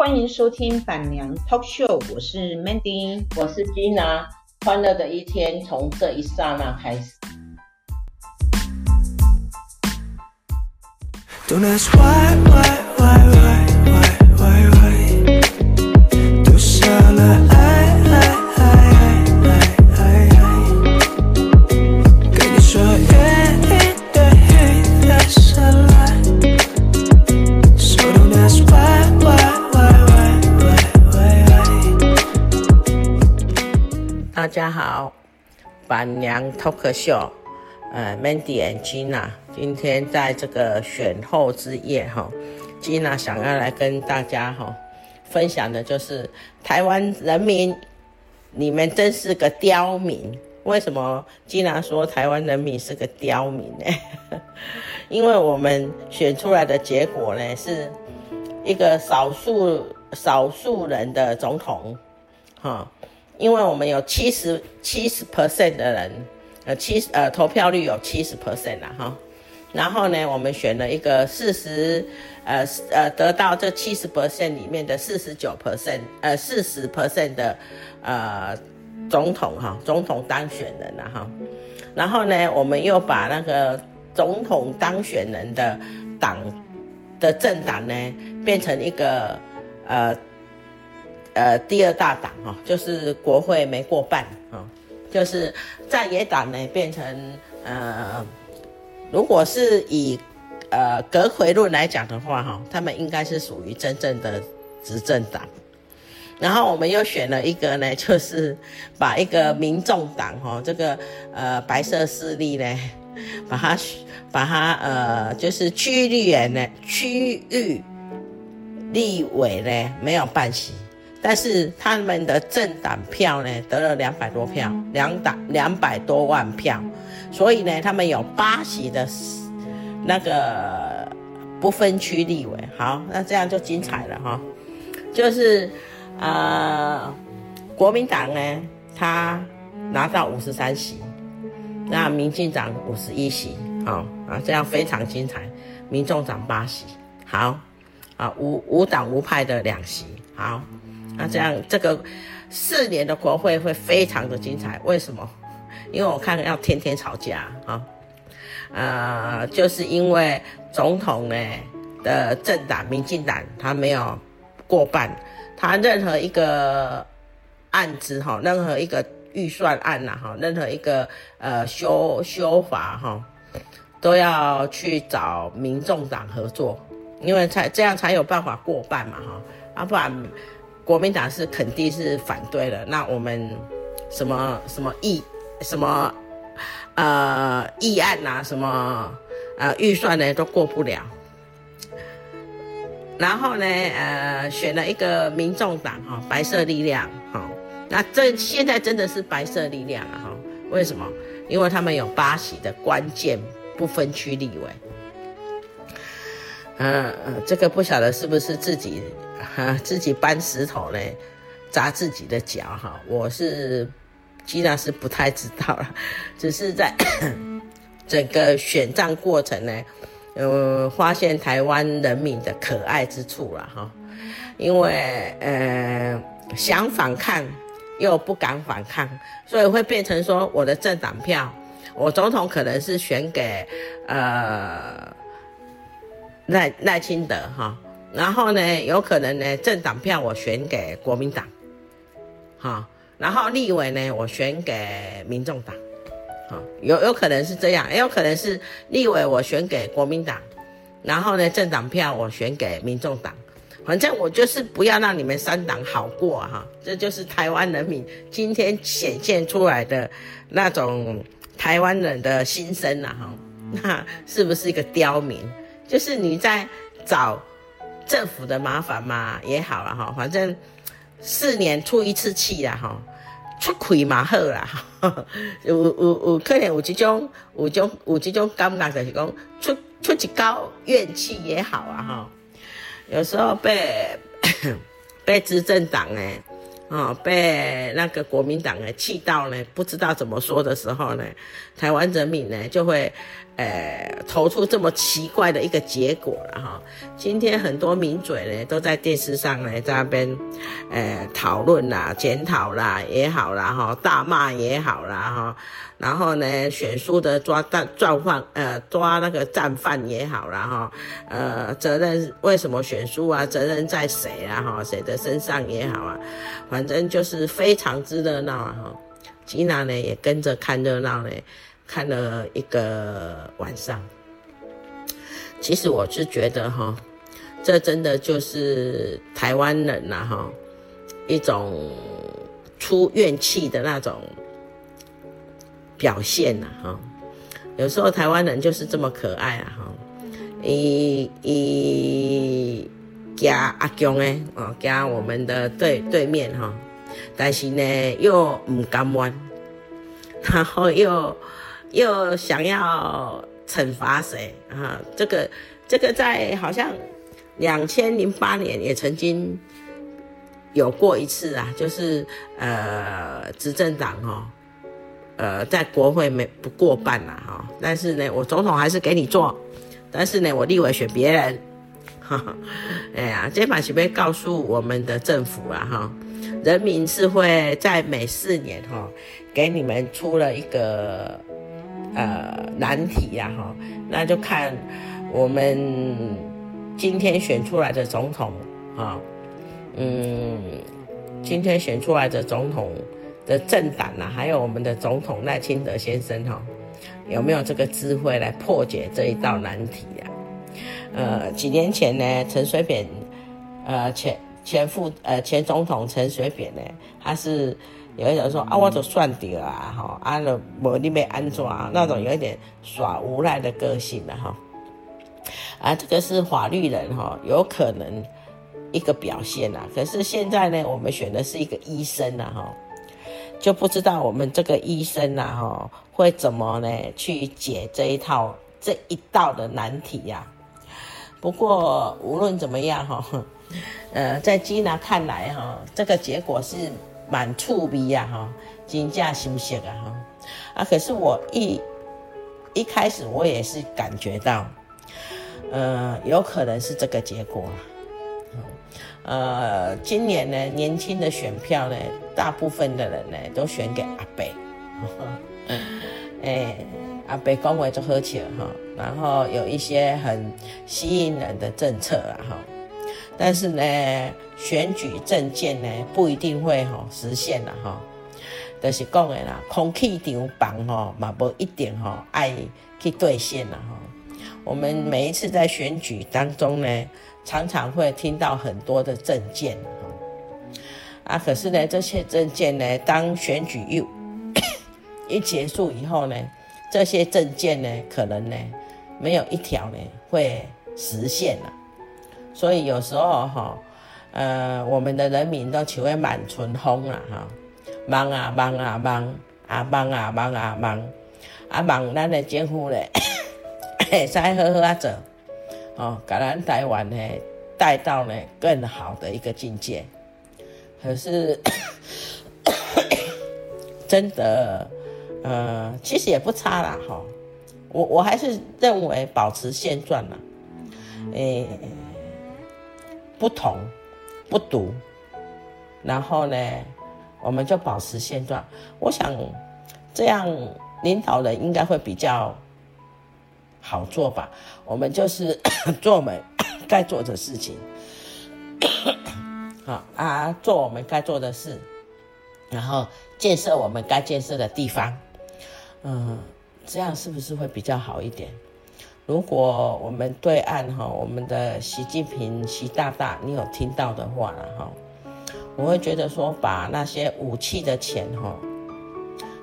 欢迎收听板娘 Talk Show，我是 Mandy，我是 Gina，欢乐的一天从这一刹那开始。Don't ask why, why, why, why, why, why, why. 好，板娘 Talk Show。呃，Mandy and Gina 今天在这个选后之夜哈，Gina 想要来跟大家哈分享的就是台湾人民，你们真是个刁民。为什么 Gina 说台湾人民是个刁民呢？因为我们选出来的结果呢，是一个少数少数人的总统，哈，因为我们有七十七十 percent 的人。呃，七十呃，投票率有七十 percent 啦，哈，然后呢，我们选了一个四十，呃呃，得到这七十 percent 里面的四十九 percent，呃，四十 percent 的呃总统哈，总统当选人了哈，然后呢，我们又把那个总统当选人的党的政党呢，变成一个呃呃第二大党哈，就是国会没过半哈。就是在野党呢变成呃，如果是以呃阁揆论来讲的话哈，他们应该是属于真正的执政党。然后我们又选了一个呢，就是把一个民众党哈，这个呃白色势力呢，把它把它呃就是区域立委呢，区域立委呢没有半席。但是他们的政党票呢，得了两百多票，两党两百多万票，所以呢，他们有八席的那个不分区立委。好，那这样就精彩了哈，就是呃，国民党呢，他拿到五十三席，那民进党五十一席，好啊，这样非常精彩。民众党八席，好啊，无无党无派的两席，好。那这样，这个四年的国会会非常的精彩。为什么？因为我看要天天吵架啊，呃，就是因为总统呢的政党民进党他没有过半，他任何一个案子哈，任何一个预算案呐哈，任何一个呃修修法哈，都要去找民众党合作，因为才这样才有办法过半嘛哈，啊不然。国民党是肯定是反对的，那我们什么什么议什么呃议案呐，什么呃预算呢都过不了。然后呢，呃，选了一个民众党哈，白色力量哈，那这现在真的是白色力量了哈？为什么？因为他们有八席的关键不分区立委。嗯、呃、嗯，这个不晓得是不是自己。哈，自己搬石头呢，砸自己的脚哈。我是，基本上是不太知道了，只是在 整个选战过程呢，呃，发现台湾人民的可爱之处了哈。因为呃，想反抗又不敢反抗，所以会变成说，我的政党票，我总统可能是选给呃赖赖清德哈。然后呢，有可能呢，政党票我选给国民党，哈，然后立委呢，我选给民众党，哈，有有可能是这样，也有可能是立委我选给国民党，然后呢，政党票我选给民众党，反正我就是不要让你们三党好过哈，这就是台湾人民今天显现出来的那种台湾人的心声啊哈，那是不是一个刁民？就是你在找。政府的麻烦嘛也好了哈，反正四年出一次气啦哈，出亏嘛好啦哈，有有有可能有这种有种有这种感觉就是讲出出一高怨气也好啊哈，有时候被 被执政党诶哦，被那个国民党呢气到呢，不知道怎么说的时候呢，台湾人民呢就会，呃，投出这么奇怪的一个结果了哈。今天很多名嘴呢都在电视上呢在那边，呃，讨论啦、检讨啦也好啦哈，大骂也好啦哈，然后呢选书的抓战战犯，呃，抓那个战犯也好啦哈，呃，责任为什么选书啊？责任在谁啊？哈，谁的身上也好啊。反正就是非常之热闹啊！哈，吉娜呢也跟着看热闹呢，看了一个晚上。其实我是觉得哈，这真的就是台湾人呐哈，一种出怨气的那种表现呐哈。有时候台湾人就是这么可爱啊哈，一一。加阿强诶，哦，加我们的对对面哈，但是呢又唔甘愿，然后又又想要惩罚谁啊？这个这个在好像两千零八年也曾经有过一次啊，就是呃执政党哦，呃在国会没不过半了哈，但是呢我总统还是给你做，但是呢我立委选别人。哎呀，这把是要告诉我们的政府啊，哈，人民是会在每四年哈，给你们出了一个呃难题呀，哈，那就看我们今天选出来的总统啊，嗯，今天选出来的总统的政党呐，还有我们的总统赖清德先生哈，有没有这个智慧来破解这一道难题呀？呃，几年前呢，陈水扁，呃，前前副呃前总统陈水扁呢，他是有一种说啊，我就算掉啊，哈，啊，了无你没安装，那种有一点耍无赖的个性的哈，啊，这个是法律人哈，有可能一个表现呐。可是现在呢，我们选的是一个医生呐，哈，就不知道我们这个医生呐，哈，会怎么呢去解这一套这一道的难题呀？不过无论怎么样哈，呃，在吉娜看来哈，这个结果是蛮触鼻呀哈，金价休息啊哈，啊，可是我一一开始我也是感觉到，呃，有可能是这个结果，呃，今年呢，年轻的选票呢，大部分的人呢都选给阿伯，哎。啊，被恭维就喝起了哈，然后有一些很吸引人的政策啊哈，但是呢，选举政见呢不一定会哈实现了哈，就是讲的啦，空气场绑哈嘛不一定哈爱去兑现了哈。我们每一次在选举当中呢，常常会听到很多的政见哈，啊，可是呢，这些政见呢，当选举又 一结束以后呢。这些政见呢，可能呢，没有一条呢会实现了，所以有时候哈，呃，我们的人民都求会满春风了哈，忙啊忙啊忙。啊忙啊忙啊忙。啊忙，咱的政府呢，会使好好啊做，哦，把咱台湾呢带到呢更好的一个境界，可是 真的。呃，其实也不差啦，哈，我我还是认为保持现状啦，诶，不同，不独，然后呢，我们就保持现状。我想这样领导人应该会比较好做吧。我们就是 做我们 该做的事情，好 啊，做我们该做的事，然后建设我们该建设的地方。嗯，这样是不是会比较好一点？如果我们对岸哈，我们的习近平习大大，你有听到的话了哈，我会觉得说，把那些武器的钱哈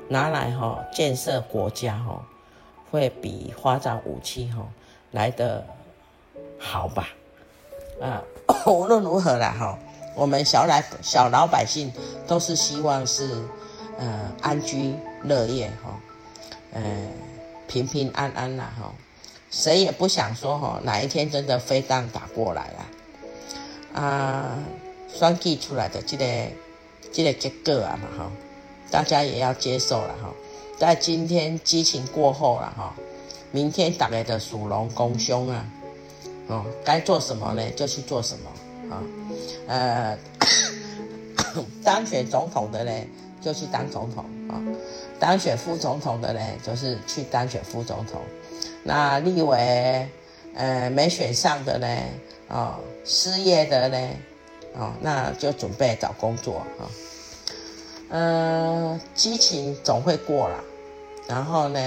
拿来哈建设国家哈，会比发展武器哈来得好吧？啊，无论如何啦哈，我们小来小老百姓都是希望是呃安居乐业哈。呃，平平安安啦，哈，谁也不想说哈，哪一天真的飞弹打过来了，啊，选举出来的这个这个结果啊嘛哈，大家也要接受了哈。在今天激情过后了哈，明天大家的属龙公凶啊，哦，该做什么呢？就去做什么啊，呃，当选总统的呢就去当总统啊，当选副总统的呢就是去当选副总统，那立委呃没选上的呢哦，失业的呢哦，那就准备找工作啊。呃，激情总会过了，然后呢，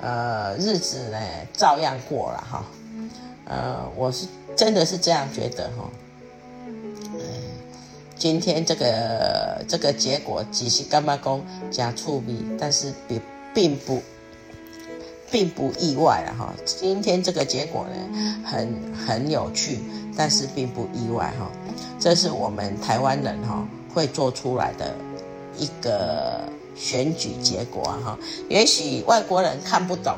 呃，日子呢照样过了哈。呃，我是真的是这样觉得哈。嗯，今天这个这个结果只是干嘛讲加触笔，但是并并不并不意外了哈。今天这个结果呢，很很有趣，但是并不意外哈。这是我们台湾人哈会做出来的。一个选举结果哈，也许外国人看不懂，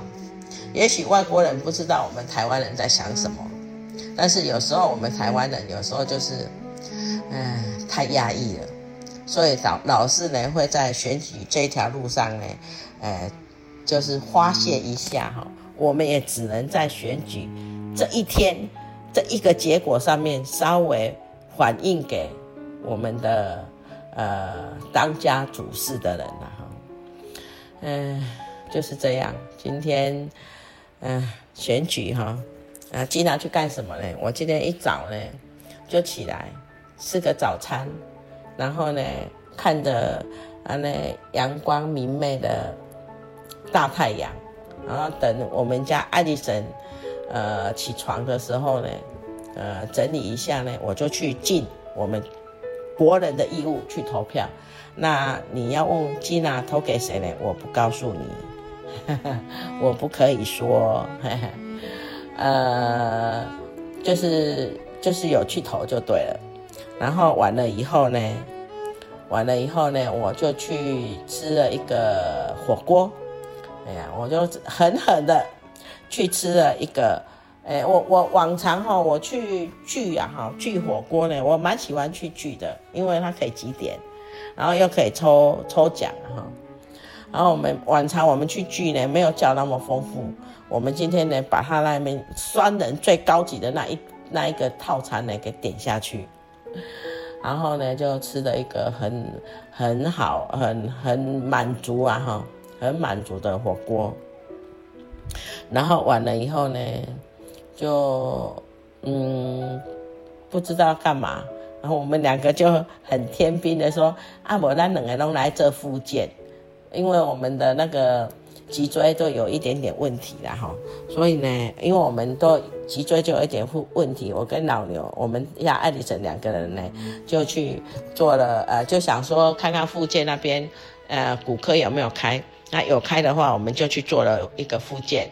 也许外国人不知道我们台湾人在想什么，但是有时候我们台湾人有时候就是，嗯，太压抑了，所以老老是呢会在选举这条路上呢，呃，就是发泄一下哈，我们也只能在选举这一天这一个结果上面稍微反映给我们的。呃，当家主事的人了哈，嗯、就是这样。今天，嗯、选举哈，啊、呃，经常去干什么呢？我今天一早呢，就起来吃个早餐，然后呢，看着啊那阳光明媚的大太阳，然后等我们家爱丽森呃起床的时候呢，呃，整理一下呢，我就去尽我们。国人的义务去投票，那你要问吉娜投给谁呢？我不告诉你，我不可以说，呃，就是就是有去投就对了。然后完了以后呢，完了以后呢，我就去吃了一个火锅，哎呀，我就狠狠的去吃了一个。哎，我我往常哈，我去聚啊哈，聚火锅呢，我蛮喜欢去聚的，因为它可以几点，然后又可以抽抽奖哈。然后我们往常我们去聚呢，没有叫那么丰富。我们今天呢，把他那边双人最高级的那一那一个套餐呢给点下去，然后呢就吃了一个很很好、很很满足啊哈，很满足的火锅。然后完了以后呢。就嗯，不知道干嘛，然后我们两个就很天兵的说：“啊，我那两个都来这复健，因为我们的那个脊椎都有一点点问题了哈，所以呢，因为我们都脊椎就有一点问题，我跟老牛，我们要艾丽森两个人呢，就去做了，呃，就想说看看复健那边，呃，骨科有没有开，那有开的话，我们就去做了一个复健。”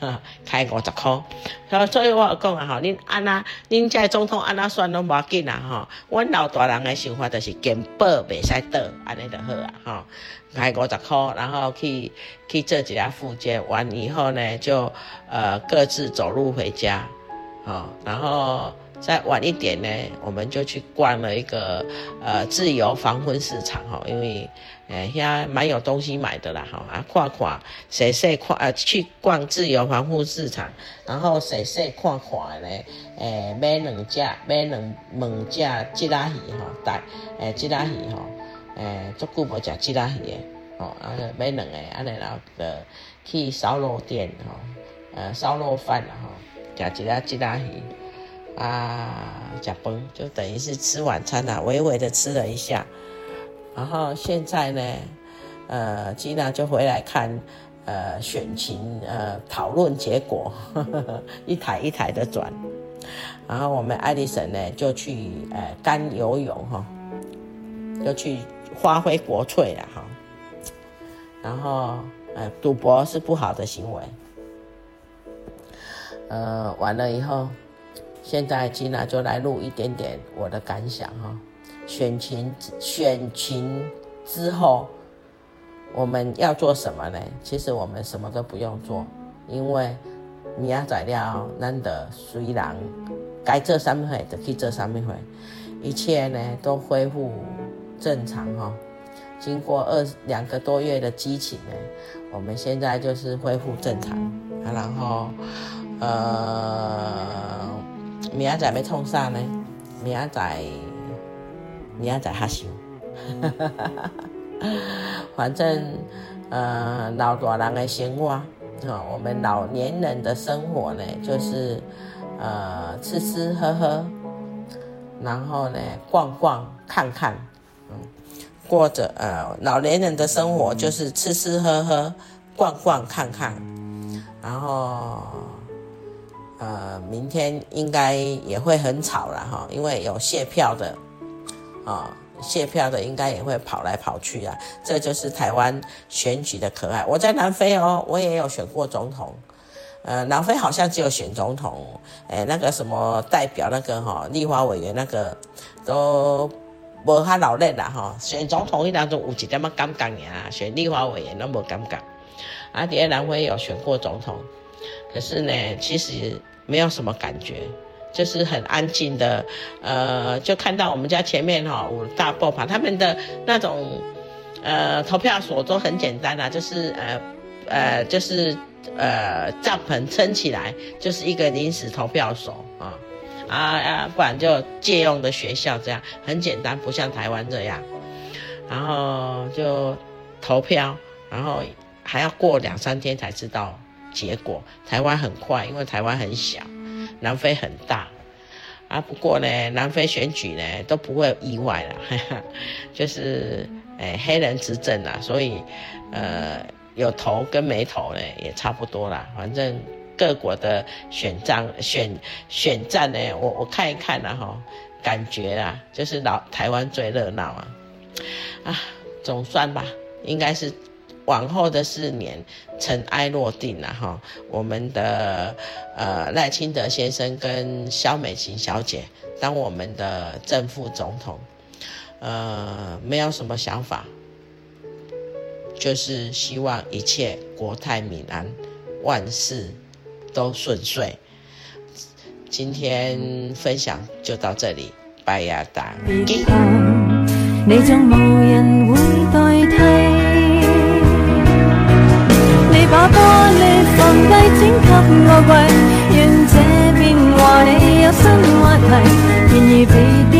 啊，开五十块，所以我讲啊，吼，恁安那，恁在总统安那算拢无要紧啊，吼，阮老大人的想法就是健保袂使倒，安尼就好啊，吼，开五十块，然后去去做一下复健，完以后呢，就呃各自走路回家，好，然后再晚一点呢，我们就去逛了一个呃自由黄昏市场，吼，因为。哎，遐蛮有东西买的啦，哈啊，看看，细细看，呃，去逛自由防护市场，然后细细看看咧，诶，买两只，买两两只吉拉鱼哈，带，诶，吉拉鱼哈，诶，足久无食吉拉鱼诶，哦，啊，买两个，安尼然后个去烧肉店哈，呃，烧肉饭啦哈，食一只吉拉鱼，啊，食饭就等于是吃晚餐啦，微微的吃了一下。然后现在呢，呃，吉娜就回来看，呃，选情，呃，讨论结果呵呵，一台一台的转。然后我们艾丽森呢，就去呃干游泳哈，就去发挥国粹了哈。然后呃，赌博是不好的行为。呃，完了以后，现在吉娜就来录一点点我的感想哈。选情选情之后，我们要做什么呢？其实我们什么都不用做，因为你要材料难得，虽然该做什么会就去做什么会，一切呢都恢复正常哈。经过二两个多月的激情呢，我们现在就是恢复正常。然后，呃，明仔载要创啥呢？明仔载，明仔载哈想，反正呃，老大人的生活啊，我们老年人的生活呢，就是呃，吃吃喝喝，然后呢，逛逛看看。过着呃老年人的生活，就是吃吃喝喝、逛逛看看，然后呃明天应该也会很吵了哈，因为有卸票的啊，谢票的应该也会跑来跑去啊，这就是台湾选举的可爱。我在南非哦，我也有选过总统，呃，南非好像只有选总统，哎，那个什么代表那个哈，立法委员那个都。无哈老练啦吼，选总统一当中有一点么尴尬呀，选立法委员都无尴尬。阿迪南非有选过总统，可是呢，其实没有什么感觉，就是很安静的，呃，就看到我们家前面哈五大爆棚，他们的那种呃投票所都很简单啦，就是呃呃就是呃帐篷撑起来，就是一个临时投票所啊。啊啊，不然就借用的学校这样很简单，不像台湾这样，然后就投票，然后还要过两三天才知道结果。台湾很快，因为台湾很小，南非很大啊。不过呢，南非选举呢都不会意外了，就是诶黑人执政啦，所以呃有投跟没投呢也差不多啦，反正。各国的选战选选战呢，我我看一看了哈，感觉啊，就是老台湾最热闹啊，啊，总算吧，应该是往后的四年尘埃落定了哈。我们的呃赖清德先生跟萧美琴小姐当我们的正副总统，呃，没有什么想法，就是希望一切国泰民安，万事。都顺遂。今天分享就到这里，拜呀大。你将无人会代替，你把玻璃放低，请给我跪，愿这变和你有新话题，然而别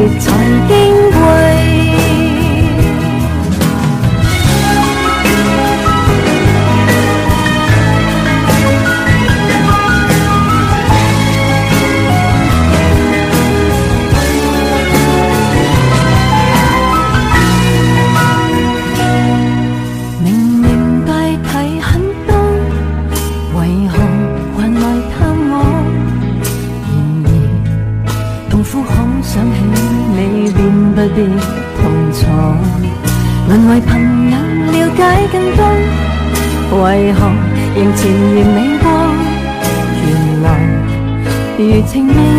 every. 仍缠绵未过？原来如情未。